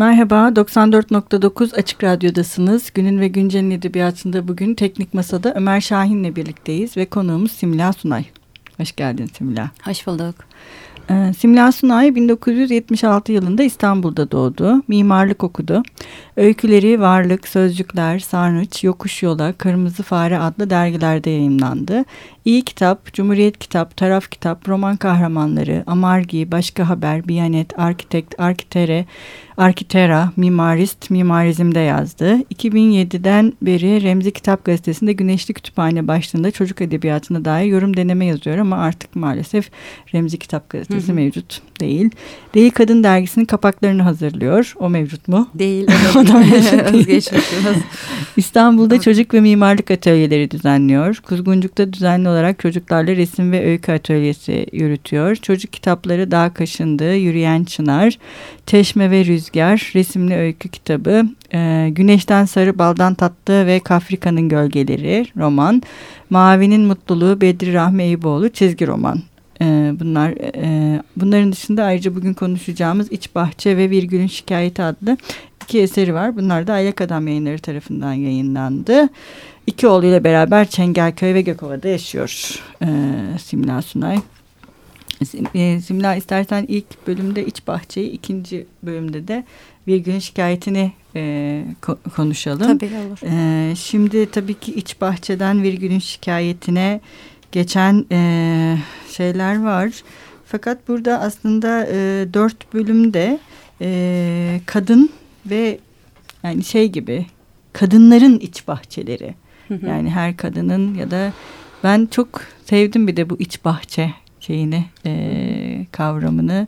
Merhaba, 94.9 Açık Radyo'dasınız. Günün ve Güncel'in edebiyatında bugün Teknik Masa'da Ömer Şahin'le birlikteyiz ve konuğumuz Simla Sunay. Hoş geldin Simla. Hoş bulduk. Ee, Simla Sunay 1976 yılında İstanbul'da doğdu. Mimarlık okudu. Öyküleri Varlık, Sözcükler, Sarnıç, Yokuş Yola, Kırmızı Fare adlı dergilerde yayınlandı. İyi Kitap, Cumhuriyet Kitap, Taraf Kitap, Roman Kahramanları, Amargi, Başka Haber, Biyanet, Arkitekt, Arkitere, Arkitera, Mimarist, Mimarizm'de yazdı. 2007'den beri Remzi Kitap Gazetesi'nde Güneşli Kütüphane başlığında çocuk edebiyatına dair yorum deneme yazıyor ama artık maalesef Remzi Kitap Gazetesi hı hı. mevcut değil. Değil Kadın Dergisi'nin kapaklarını hazırlıyor. O mevcut mu? Değil. o da mevcut değil. İstanbul'da çocuk ve mimarlık atölyeleri düzenliyor. Kuzguncuk'ta düzenli olarak çocuklarla resim ve öykü atölyesi yürütüyor. Çocuk kitapları Dağ Kaşındı, Yürüyen Çınar, Teşme ve Rüzgar, resimli öykü kitabı, e, Güneşten Sarı Baldan Tatlı ve Kafrika'nın Gölgeleri roman, Mavi'nin Mutluluğu Bedri Rahmi Eyüboğlu çizgi roman. E, bunlar e, bunların dışında ayrıca bugün konuşacağımız İç Bahçe ve Virgül'ün Şikayeti adlı iki eseri var. Bunlar da Aylak Adam yayınları tarafından yayınlandı. İki oğluyla beraber Çengelköy ve Gökova'da yaşıyor e, Simla Sunay. E, Simla istersen ilk bölümde iç bahçeyi, ikinci bölümde de bir gün şikayetini e, konuşalım. Tabii olur. E, şimdi tabii ki iç bahçeden virgülün şikayetine geçen e, şeyler var. Fakat burada aslında e, dört bölümde e, kadın ve yani şey gibi kadınların iç bahçeleri. Yani her kadının ya da ben çok sevdim bir de bu iç bahçe şeyini e, kavramını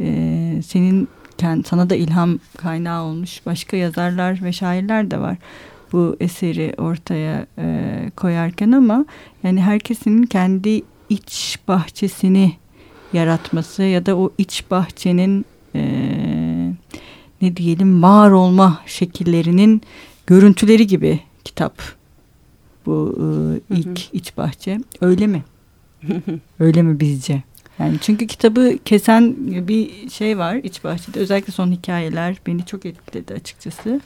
e, senin sana da ilham kaynağı olmuş başka yazarlar ve şairler de var bu eseri ortaya e, koyarken ama yani herkesin kendi iç bahçesini yaratması ya da o iç bahçenin e, ne diyelim var olma şekillerinin görüntüleri gibi kitap bu e, ilk hı hı. iç bahçe öyle mi? öyle mi bizce? Yani çünkü kitabı kesen bir şey var iç bahçede özellikle son hikayeler beni çok etkiledi açıkçası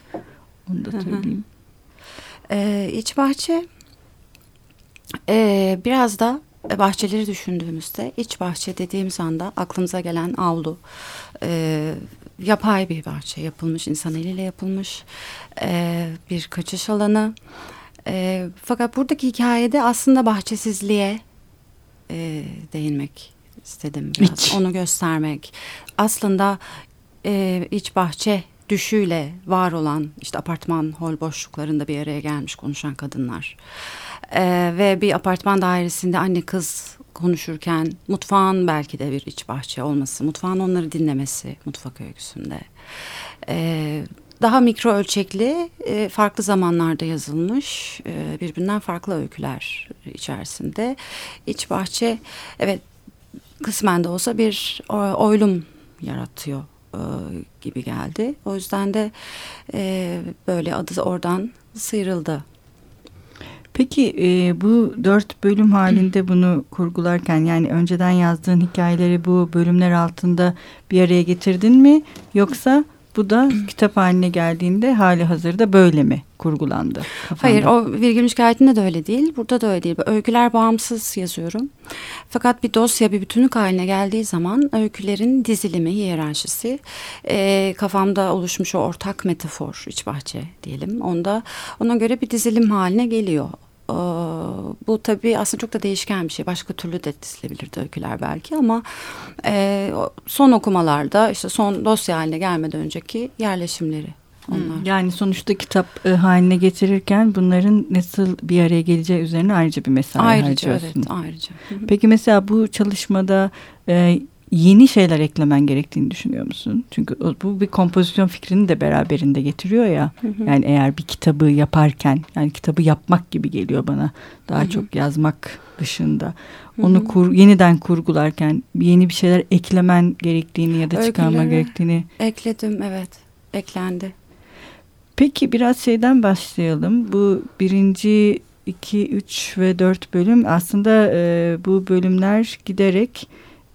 onu da söyleyeyim. Ee, iç bahçe e, biraz da bahçeleri düşündüğümüzde iç bahçe dediğimiz anda aklımıza gelen avlu e, yapay bir bahçe yapılmış insan eliyle yapılmış e, bir kaçış alanı e, fakat buradaki hikayede aslında bahçesizliğe e, değinmek istedim biraz İç. onu göstermek aslında e, iç bahçe düşüyle var olan işte apartman hol boşluklarında bir araya gelmiş konuşan kadınlar ee, ve bir apartman dairesinde anne kız konuşurken mutfağın belki de bir iç bahçe olması, mutfağın onları dinlemesi mutfak öyküsünde. Ee, daha mikro ölçekli, e, farklı zamanlarda yazılmış, e, birbirinden farklı öyküler içerisinde. İç bahçe, evet kısmen de olsa bir oylum yaratıyor e, gibi geldi. O yüzden de böyle adı oradan sıyrıldı Peki e, bu dört bölüm halinde bunu kurgularken yani önceden yazdığın hikayeleri bu bölümler altında bir araya getirdin mi? Yoksa bu da kitap haline geldiğinde hali hazırda böyle mi kurgulandı? Kafanda? Hayır o virgül şikayetinde de öyle değil. Burada da öyle değil. Öyküler bağımsız yazıyorum. Fakat bir dosya bir bütünlük haline geldiği zaman öykülerin dizilimi, hiyerarşisi e, kafamda oluşmuş o ortak metafor iç bahçe diyelim. Onda ona göre bir dizilim haline geliyor. Ee, bu tabii aslında çok da değişken bir şey. Başka türlü de dizilebilirdi öyküler belki ama e, son okumalarda işte son dosya haline gelmeden önceki yerleşimleri onlar. Yani sonuçta kitap e, haline getirirken bunların nasıl bir araya geleceği üzerine ayrıca bir mesai ayrıca, harcıyorsun. Evet, ayrıca. Peki mesela bu çalışmada e, yeni şeyler eklemen gerektiğini düşünüyor musun? Çünkü bu bir kompozisyon fikrini de beraberinde getiriyor ya. Hı hı. Yani eğer bir kitabı yaparken yani kitabı yapmak gibi geliyor bana. Daha hı hı. çok yazmak dışında. Onu kur, yeniden kurgularken yeni bir şeyler eklemen gerektiğini ya da çıkarma gerektiğini. Ekledim evet. Eklendi. Peki biraz şeyden başlayalım. Bu birinci, iki, üç ve dört bölüm aslında e, bu bölümler giderek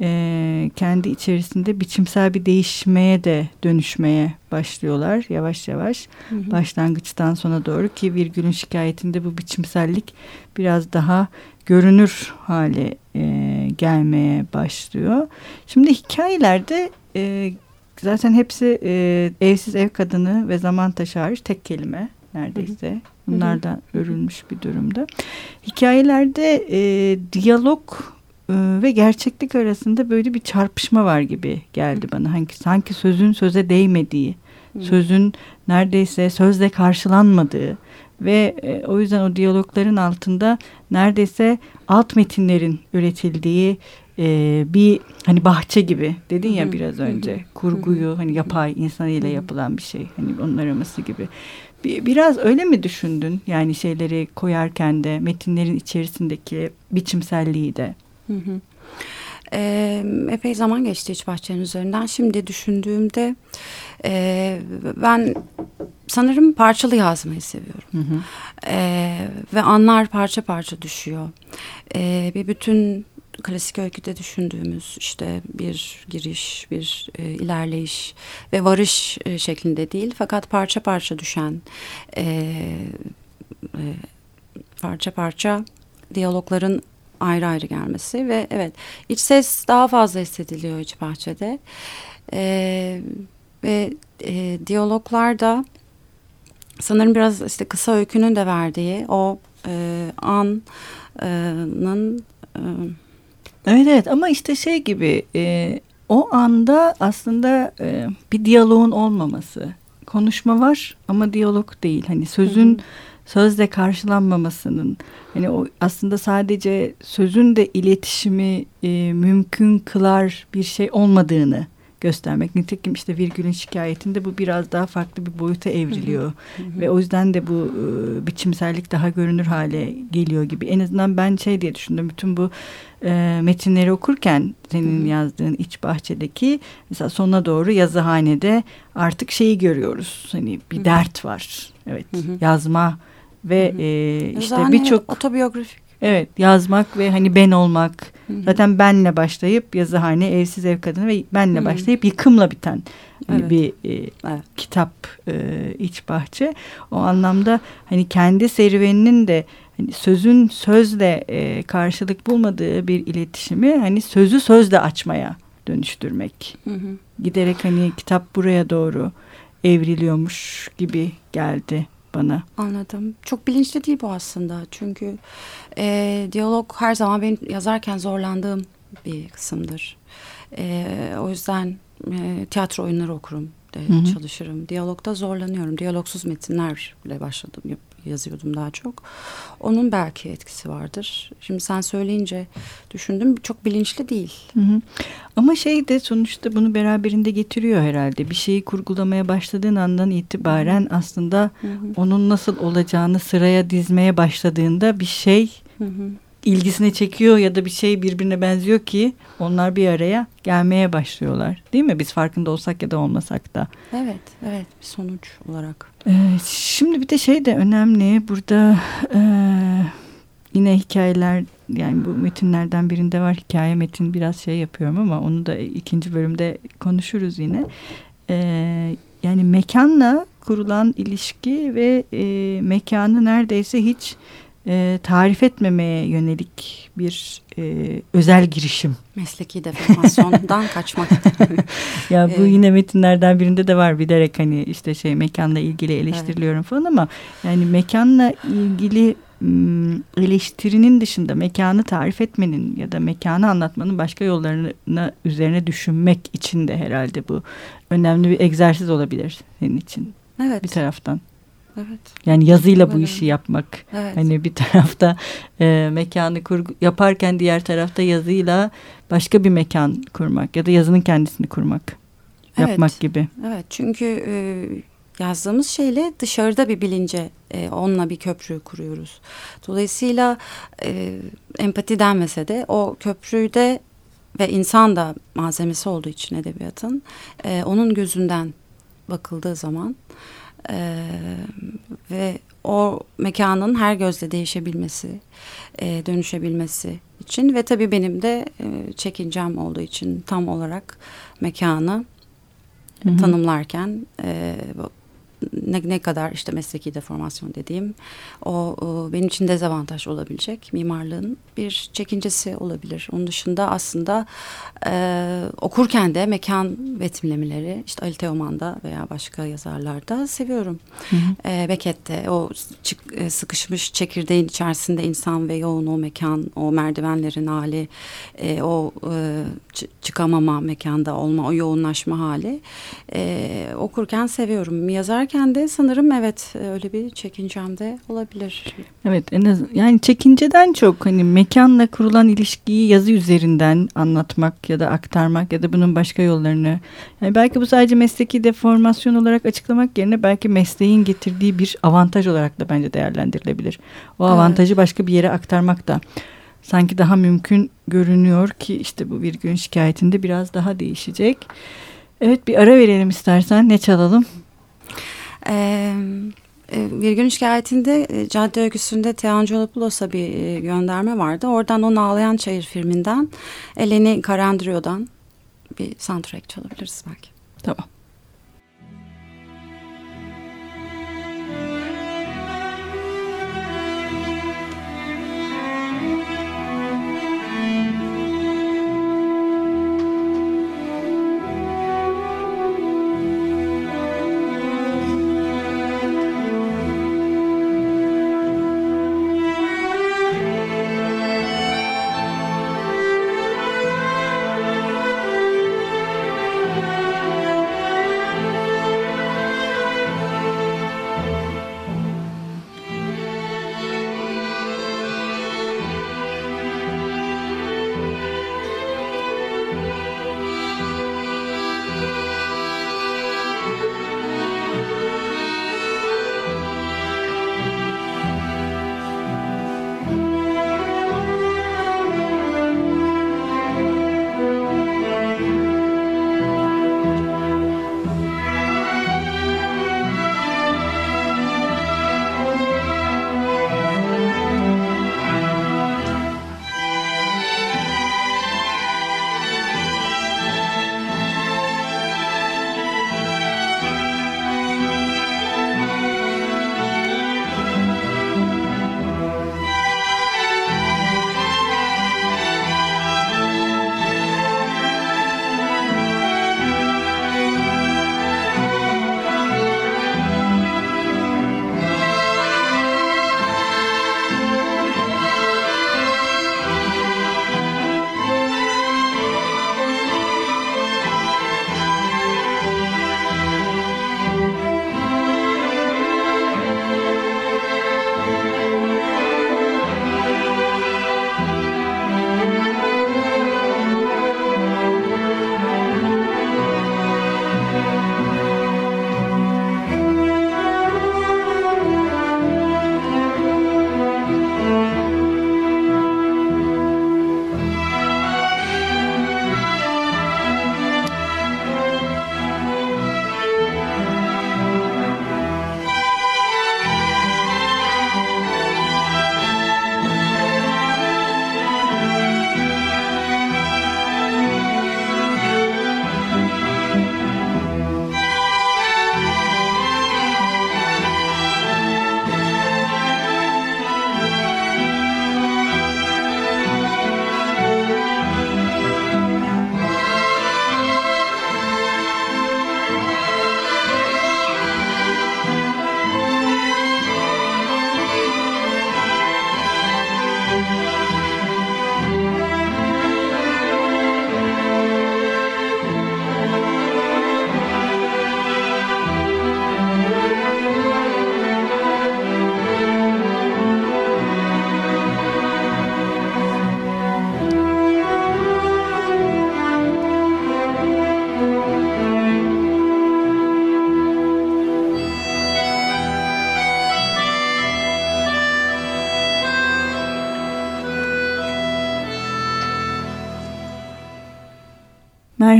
e, kendi içerisinde biçimsel bir değişmeye de dönüşmeye başlıyorlar yavaş yavaş. Hı hı. Başlangıçtan sona doğru ki virgülün şikayetinde bu biçimsellik biraz daha görünür hale e, gelmeye başlıyor. Şimdi hikayelerde e, zaten hepsi e, evsiz ev kadını ve zaman taşı hariç tek kelime neredeyse. Bunlar da örülmüş bir durumda. Hikayelerde e, diyalog ve gerçeklik arasında böyle bir çarpışma var gibi geldi bana. Sanki, sanki sözün söze değmediği, sözün neredeyse sözle karşılanmadığı ve e, o yüzden o diyalogların altında neredeyse alt metinlerin üretildiği e, bir hani bahçe gibi dedin ya biraz önce kurguyu hani yapay insan ile yapılan bir şey hani onun araması gibi. Biraz öyle mi düşündün? Yani şeyleri koyarken de metinlerin içerisindeki biçimselliği de hı hı. E, epey zaman geçti iç bahçenin üzerinden. Şimdi düşündüğümde e, ben sanırım parçalı yazmayı seviyorum. Hı hı. E, ve anlar parça parça düşüyor. E, bir bütün klasik öyküde düşündüğümüz işte bir giriş, bir e, ilerleyiş ve varış e, şeklinde değil fakat parça parça düşen e, e, parça parça diyalogların ayrı ayrı gelmesi ve evet iç ses daha fazla hissediliyor iç bahçede e, ve e, diyaloglarda sanırım biraz işte kısa öykünün de verdiği o e, anın e, Evet evet ama işte şey gibi e, o anda aslında e, bir diyaloğun olmaması. Konuşma var ama diyalog değil. Hani sözün hı hı. Sözle karşılanmamasının hani o aslında sadece sözün de iletişimi e, mümkün kılar bir şey olmadığını göstermek. Nitekim işte virgülün şikayetinde bu biraz daha farklı bir boyuta evriliyor. Hı hı. Ve o yüzden de bu e, biçimsellik daha görünür hale geliyor gibi. En azından ben şey diye düşündüm. Bütün bu e, metinleri okurken senin hı hı. yazdığın iç bahçedeki mesela sona doğru yazıhanede artık şeyi görüyoruz. Hani bir hı hı. dert var. Evet hı hı. yazma ve. E, işte birçok otobiyografik Evet yazmak ve hani ben olmak. Hı hı. Zaten benle başlayıp yazıhane, evsiz ev kadını ve benle hı hı. başlayıp yıkımla biten evet. bir e, evet. kitap e, iç bahçe. O anlamda hani kendi serüveninin de hani sözün sözle e, karşılık bulmadığı bir iletişimi hani sözü sözle açmaya dönüştürmek. Hı hı. Giderek hani kitap buraya doğru evriliyormuş gibi geldi bana. Anladım. Çok bilinçli değil bu aslında. Çünkü e, diyalog her zaman benim yazarken zorlandığım bir kısımdır. E, o yüzden e, tiyatro oyunları okurum, de, çalışırım. Diyalogda zorlanıyorum. Diyalogsuz metinlerle başladım yazıyordum daha çok. Onun belki etkisi vardır. Şimdi sen söyleyince düşündüm çok bilinçli değil. Hı hı. Ama şey de sonuçta bunu beraberinde getiriyor herhalde. Bir şeyi kurgulamaya başladığın andan itibaren aslında hı hı. onun nasıl olacağını sıraya dizmeye başladığında bir şey hı hı ilgisini çekiyor ya da bir şey birbirine benziyor ki onlar bir araya gelmeye başlıyorlar. Değil mi? Biz farkında olsak ya da olmasak da. Evet, evet bir sonuç olarak. Ee, şimdi bir de şey de önemli. Burada e, yine hikayeler yani bu metinlerden birinde var hikaye metin biraz şey yapıyorum ama onu da ikinci bölümde konuşuruz yine. Ee, yani mekanla kurulan ilişki ve e, mekanı neredeyse hiç e, tarif etmemeye yönelik bir e, özel girişim. Mesleki deformasyondan kaçmak. ya bu yine metinlerden birinde de var bilerek hani işte şey mekanla ilgili eleştiriliyorum evet. falan ama yani mekanla ilgili eleştirinin dışında mekanı tarif etmenin ya da mekanı anlatmanın başka yollarını üzerine düşünmek için de herhalde bu önemli bir egzersiz olabilir senin için. Evet. Bir taraftan. Evet. Yani yazıyla bu işi yapmak. Evet. Hani bir tarafta e, mekanı kur, yaparken diğer tarafta yazıyla başka bir mekan kurmak ya da yazının kendisini kurmak. Evet. Yapmak gibi. Evet çünkü e, yazdığımız şeyle dışarıda bir bilince e, onunla bir köprü kuruyoruz. Dolayısıyla e, empati denmese de o köprüde ve insan da malzemesi olduğu için edebiyatın e, onun gözünden bakıldığı zaman e, ve o mekanın her gözle değişebilmesi, e, dönüşebilmesi için ve tabii benim de e, çekincem olduğu için tam olarak mekanı Hı -hı. tanımlarken e, ne, ne kadar işte mesleki deformasyon dediğim o, o benim için dezavantaj olabilecek mimarlığın bir çekincesi olabilir. Onun dışında aslında e, okurken de mekan betimlemeleri işte Ali Teoman'da veya başka yazarlarda seviyorum. Hı hı. E, Becket'te o çık, e, sıkışmış çekirdeğin içerisinde insan ve yoğun o mekan, o merdivenlerin hali, e, o e, çıkamama mekanda olma, o yoğunlaşma hali e, okurken seviyorum. Yazarken de sanırım evet öyle bir çekincem de olabilir. Evet en az yani çekinceden çok hani mekanla kurulan ilişkiyi yazı üzerinden anlatmak ya da aktarmak ya da bunun başka yollarını yani belki bu sadece mesleki deformasyon olarak açıklamak yerine belki mesleğin getirdiği bir avantaj olarak da bence değerlendirilebilir. O avantajı evet. başka bir yere aktarmak da sanki daha mümkün görünüyor ki işte bu bir gün şikayetinde biraz daha değişecek. Evet bir ara verelim istersen ne çalalım? Eee bir gün şikayetinde e, cadde öyküsünde Teancolopoulos'a bir e, gönderme vardı. Oradan o Ağlayan Çayır filminden Eleni Karandrio'dan bir soundtrack çalabiliriz belki. Tamam.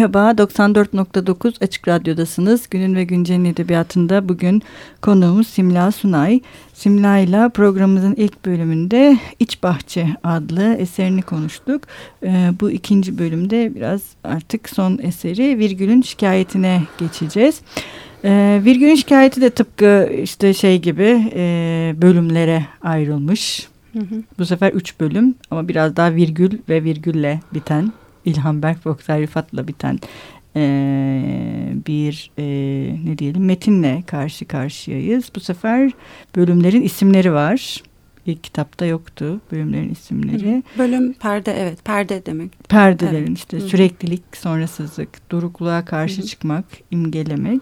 Merhaba, 94.9 Açık Radyo'dasınız. Günün ve Güncel'in edebiyatında bugün konuğumuz Simla Sunay. Simla ile programımızın ilk bölümünde İç Bahçe adlı eserini konuştuk. Ee, bu ikinci bölümde biraz artık son eseri Virgül'ün şikayetine geçeceğiz. Ee, Virgül'ün şikayeti de tıpkı işte şey gibi e, bölümlere ayrılmış. Hı hı. Bu sefer üç bölüm ama biraz daha virgül ve virgülle biten İlhan Berk ve Oktay Rıfat'la biten e, bir e, ne diyelim metinle karşı karşıyayız. Bu sefer bölümlerin isimleri var. İlk kitapta yoktu bölümlerin isimleri. Bölüm perde evet perde demek. Perdelerin evet. işte Hı. süreklilik, sonrasızlık, durukluğa karşı Hı. çıkmak, imgelemek.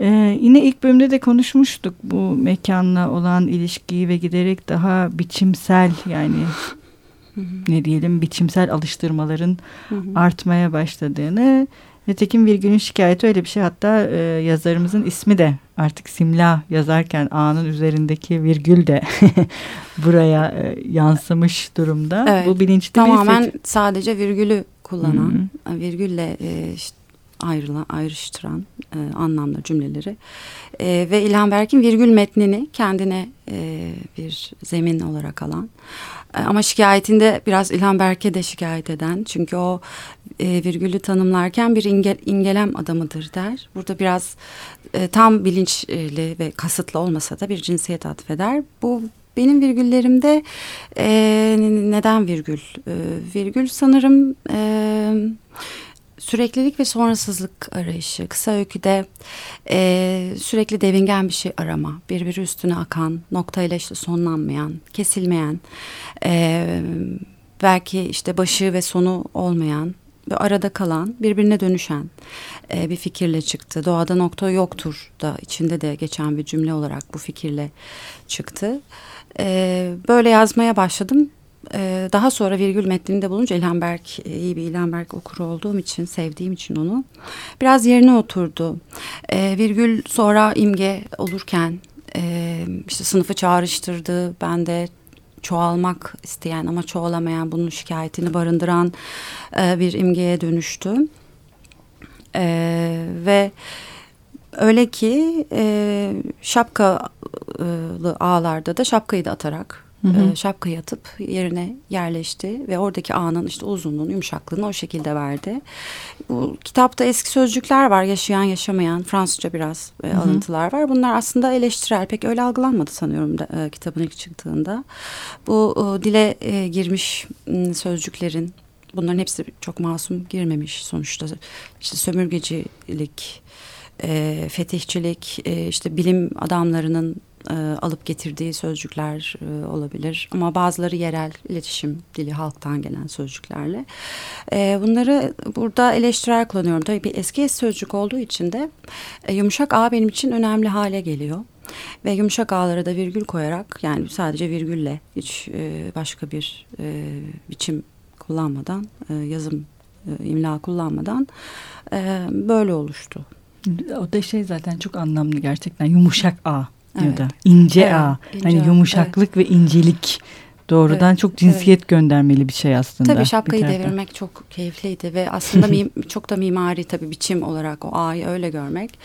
Ee, yine ilk bölümde de konuşmuştuk bu mekanla olan ilişkiyi ve giderek daha biçimsel yani ne diyelim biçimsel alıştırmaların hı hı. artmaya başladığını. Nitekim Virgül'ün şikayeti öyle bir şey. Hatta e, yazarımızın ismi de artık Simla yazarken A'nın üzerindeki virgül de buraya e, yansımış durumda. Evet, Bu bilinçli tamamen bir sadece virgülü kullanan, Hı -hı. virgülle e, işte ayrılan, ayrıştıran e, anlamlı cümleleri e, ve İlhan Berk'in virgül metnini kendine e, bir zemin olarak alan e, ama şikayetinde biraz İlhan Berk'e de şikayet eden çünkü o e, virgülü tanımlarken bir ingel, ingelem adamıdır der. Burada biraz e, tam bilinçli ve kasıtlı olmasa da bir cinsiyet atfeder. Bu benim virgüllerimde e, neden virgül? E, virgül sanırım... E, süreklilik ve sonrasızlık arayışı. Kısa öyküde e, sürekli devingen bir şey arama. Birbiri üstüne akan, noktayla işte sonlanmayan, kesilmeyen, e, belki işte başı ve sonu olmayan ve arada kalan, birbirine dönüşen e, bir fikirle çıktı. Doğada nokta yoktur da içinde de geçen bir cümle olarak bu fikirle çıktı. E, böyle yazmaya başladım ee, daha sonra virgül metninde bulunca İlhan Berk, e, iyi bir İlhan Berk okuru olduğum için, sevdiğim için onu biraz yerine oturdu. Ee, virgül sonra imge olurken e, işte sınıfı çağrıştırdı. Ben de çoğalmak isteyen ama çoğalamayan bunun şikayetini barındıran e, bir imgeye dönüştü. Ee, ve öyle ki şapkalı ağlarda da şapkayı da atarak Hı hı. E, şapkayı atıp yerine yerleşti ve oradaki ağının işte uzunluğunu, yumuşaklığını o şekilde verdi. Bu kitapta eski sözcükler var, yaşayan, yaşamayan, Fransızca biraz e, alıntılar var. Bunlar aslında eleştirel, pek öyle algılanmadı sanıyorum da, e, kitabın ilk çıktığında. Bu e, dile e, girmiş e, sözcüklerin, bunların hepsi çok masum girmemiş sonuçta. İşte sömürgecilik, e, fetihçilik, e, işte bilim adamlarının e, alıp getirdiği sözcükler e, olabilir. Ama bazıları yerel iletişim dili halktan gelen sözcüklerle. E, bunları burada eleştirel kullanıyorum. Tabii bir eski sözcük olduğu için de yumuşak A benim için önemli hale geliyor. Ve yumuşak ağlara da virgül koyarak yani sadece virgülle hiç başka bir biçim kullanmadan yazım imla kullanmadan böyle oluştu. O da şey zaten çok anlamlı gerçekten yumuşak A evet. ya da ince evet, A. Ince hani yumuşaklık evet. ve incelik doğrudan evet, çok cinsiyet evet. göndermeli bir şey aslında. Tabii şapkayı devirmek çok keyifliydi ve aslında mim, çok da mimari tabii biçim olarak o A'yı öyle görmek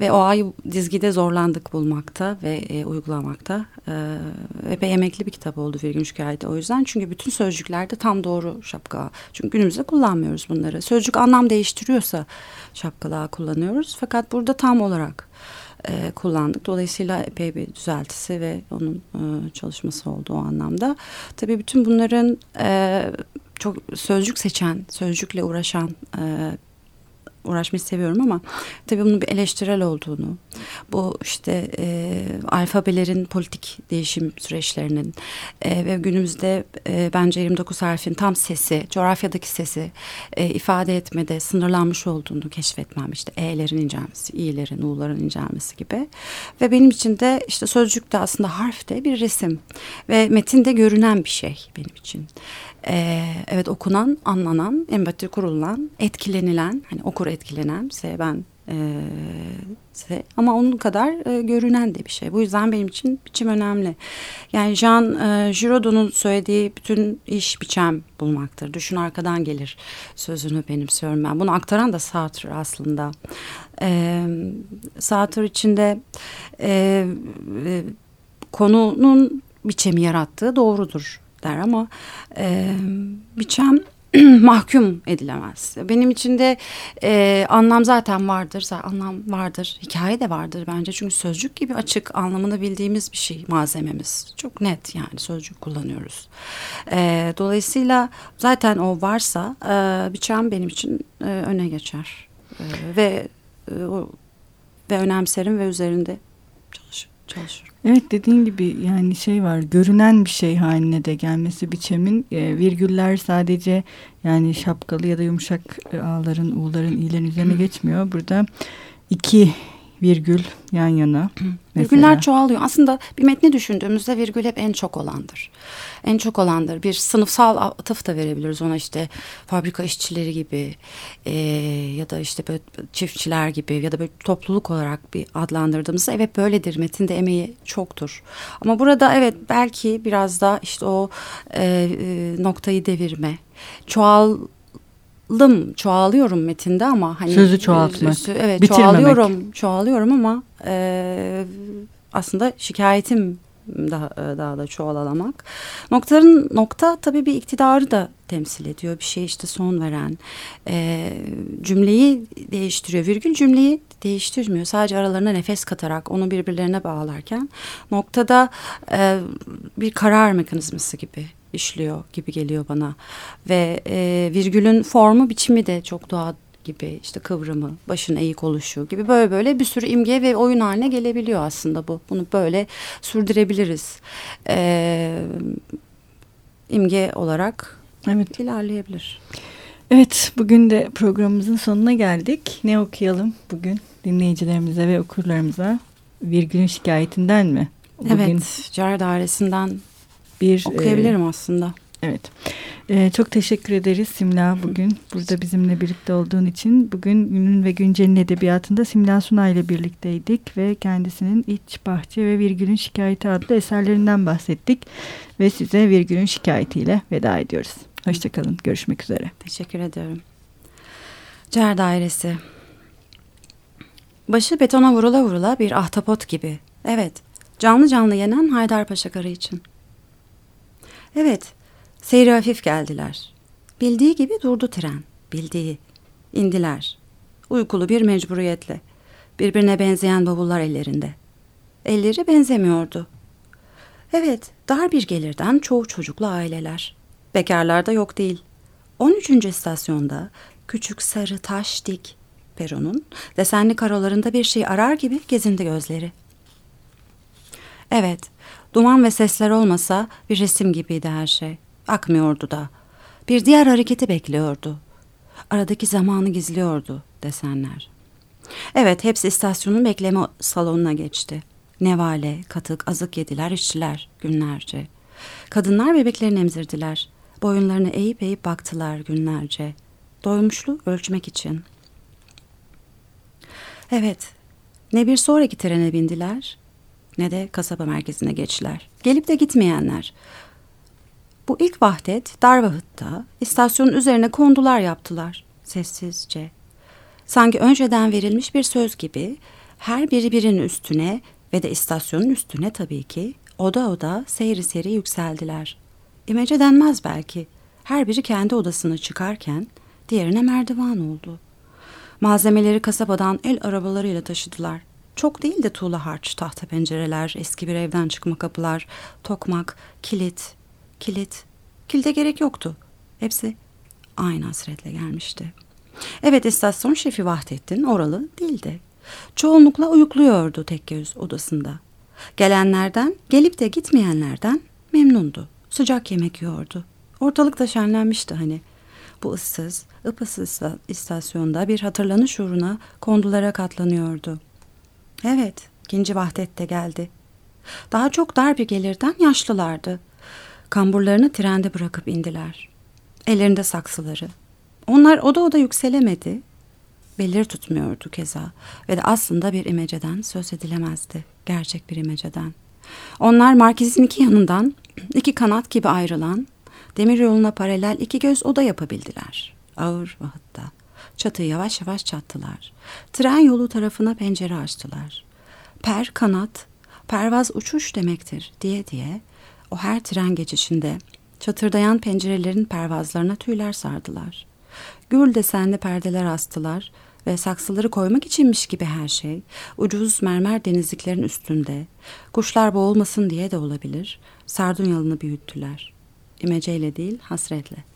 ve o A'yı dizgide zorlandık bulmakta ve e, uygulamakta. E, epey emekli bir kitap oldu Virgin Şikayeti o yüzden çünkü bütün sözcüklerde tam doğru şapka. Çünkü günümüzde kullanmıyoruz bunları. Sözcük anlam değiştiriyorsa şapkalığa kullanıyoruz fakat burada tam olarak e, kullandık. Dolayısıyla epey bir düzeltisi ve onun e, çalışması oldu o anlamda. Tabii bütün bunların e, çok sözcük seçen, sözcükle uğraşan e, uğraşmayı seviyorum ama tabii bunun bir eleştirel olduğunu, bu işte e, alfabelerin politik değişim süreçlerinin e, ve günümüzde e, bence 29 harfin tam sesi, coğrafyadaki sesi e, ifade etmede sınırlanmış olduğunu keşfetmem. işte E'lerin incelmesi, İ'lerin, U'ların incelmesi gibi. Ve benim için de işte sözcük de aslında harf de bir resim ve metinde görünen bir şey benim için e, evet okunan, anlanan, empati kurulan, etkilenilen, hani okur etkilenen, se ben e, ama onun kadar e, görünen de bir şey. Bu yüzden benim için biçim önemli. Yani Jean e, Giraudo'nun söylediği bütün iş biçem bulmaktır. Düşün arkadan gelir sözünü benimsiyorum ben. Bunu aktaran da Sartre aslında. E, Sartre içinde e, e, konunun biçemi yarattığı doğrudur der ama e, biçem mahkum edilemez. Benim için de e, anlam zaten vardır. Anlam vardır. Hikaye de vardır bence. Çünkü sözcük gibi açık anlamını bildiğimiz bir şey malzememiz. Çok net yani sözcük kullanıyoruz. E, dolayısıyla zaten o varsa e, biçem benim için e, öne geçer. E, ve e, o, ve önemserim ve üzerinde çalış, çalışırım. Evet dediğin gibi yani şey var görünen bir şey haline de gelmesi biçemin e, virgüller sadece yani şapkalı ya da yumuşak e, ağların u'ların i'lerin üzerine geçmiyor. Burada iki virgül yan yana. Virgüller çoğalıyor. Aslında bir metni düşündüğümüzde virgül hep en çok olandır. En çok olandır. Bir sınıfsal atıf da verebiliriz ona işte fabrika işçileri gibi e, ya da işte böyle çiftçiler gibi ya da böyle topluluk olarak bir adlandırdığımızda evet böyledir. Metinde emeği çoktur. Ama burada evet belki biraz da işte o e, e, noktayı devirme, çoğal çoğalım, çoğalıyorum metinde ama hani sözü çoğaltmak. Evet, Bitirmemek. çoğalıyorum, çoğalıyorum ama e, aslında şikayetim daha e, daha da çoğalamak. Noktaların nokta tabii bir iktidarı da temsil ediyor. Bir şey işte son veren e, cümleyi değiştiriyor. Virgül cümleyi değiştirmiyor. Sadece aralarına nefes katarak onu birbirlerine bağlarken noktada e, bir karar mekanizması gibi işliyor gibi geliyor bana. Ve e, virgülün formu biçimi de çok doğal gibi işte kıvrımı, başın eğik oluşu gibi böyle böyle bir sürü imge ve oyun haline gelebiliyor aslında bu. Bunu böyle sürdürebiliriz. Ee, imge olarak evet. ilerleyebilir. Evet, bugün de programımızın sonuna geldik. Ne okuyalım bugün dinleyicilerimize ve okurlarımıza? Virgülün şikayetinden mi? Bugün evet, Car Dairesi'nden bir okuyabilirim e, aslında. Evet. Ee, çok teşekkür ederiz Simla bugün burada bizimle birlikte olduğun için. Bugün Günün ve Güncel'in edebiyatında Simla Sunay ile birlikteydik ve kendisinin İç Bahçe ve Virgül'ün Şikayeti adlı eserlerinden bahsettik. Ve size Virgül'ün şikayetiyle veda ediyoruz. Hoşçakalın. Görüşmek üzere. Teşekkür ediyorum. Cer Dairesi Başı betona vurula vurula bir ahtapot gibi. Evet, canlı canlı yenen Haydarpaşa karı için. Evet, seyri hafif geldiler. Bildiği gibi durdu tren. Bildiği. İndiler. Uykulu bir mecburiyetle. Birbirine benzeyen bavullar ellerinde. Elleri benzemiyordu. Evet, dar bir gelirden çoğu çocuklu aileler. Bekarlar da yok değil. 13. istasyonda küçük sarı taş dik peronun desenli karolarında bir şey arar gibi gezindi gözleri. Evet, Duman ve sesler olmasa bir resim gibiydi her şey. Akmıyordu da. Bir diğer hareketi bekliyordu. Aradaki zamanı gizliyordu desenler. Evet hepsi istasyonun bekleme salonuna geçti. Nevale, katık, azık yediler, içtiler günlerce. Kadınlar bebeklerini emzirdiler. Boyunlarını eğip eğip baktılar günlerce. Doymuşlu ölçmek için. Evet, ne bir sonraki trene bindiler ne de kasaba merkezine geçtiler. Gelip de gitmeyenler. Bu ilk vahdet Darvahıt'ta istasyonun üzerine kondular yaptılar sessizce. Sanki önceden verilmiş bir söz gibi her biri birinin üstüne ve de istasyonun üstüne tabii ki oda oda seyri seri yükseldiler. İmece denmez belki. Her biri kendi odasını çıkarken diğerine merdivan oldu. Malzemeleri kasabadan el arabalarıyla taşıdılar. Çok değil de tuğla harç, tahta pencereler, eski bir evden çıkma kapılar, tokmak, kilit, kilit. Kilide gerek yoktu. Hepsi aynı hasretle gelmişti. Evet istasyon şefi Vahdettin oralı değildi. Çoğunlukla uyukluyordu tek göz odasında. Gelenlerden, gelip de gitmeyenlerden memnundu. Sıcak yemek yiyordu. Ortalık da şenlenmişti hani. Bu ıssız, ıpıssız istasyonda bir hatırlanış uğruna kondulara katlanıyordu. Evet, ikinci vahdet de geldi. Daha çok dar bir gelirden yaşlılardı. Kamburlarını trende bırakıp indiler. Ellerinde saksıları. Onlar oda oda yükselemedi. belir tutmuyordu keza ve de aslında bir imeceden söz edilemezdi. Gerçek bir imeceden. Onlar Markiz'in iki yanından iki kanat gibi ayrılan demir yoluna paralel iki göz oda yapabildiler. Ağır vahitte. Çatıyı yavaş yavaş çattılar. Tren yolu tarafına pencere açtılar. Per kanat, pervaz uçuş demektir diye diye o her tren geçişinde çatırdayan pencerelerin pervazlarına tüyler sardılar. Gül desenli perdeler astılar ve saksıları koymak içinmiş gibi her şey ucuz mermer denizliklerin üstünde kuşlar boğulmasın diye de olabilir sardunyalını büyüttüler. İmeceyle değil hasretle.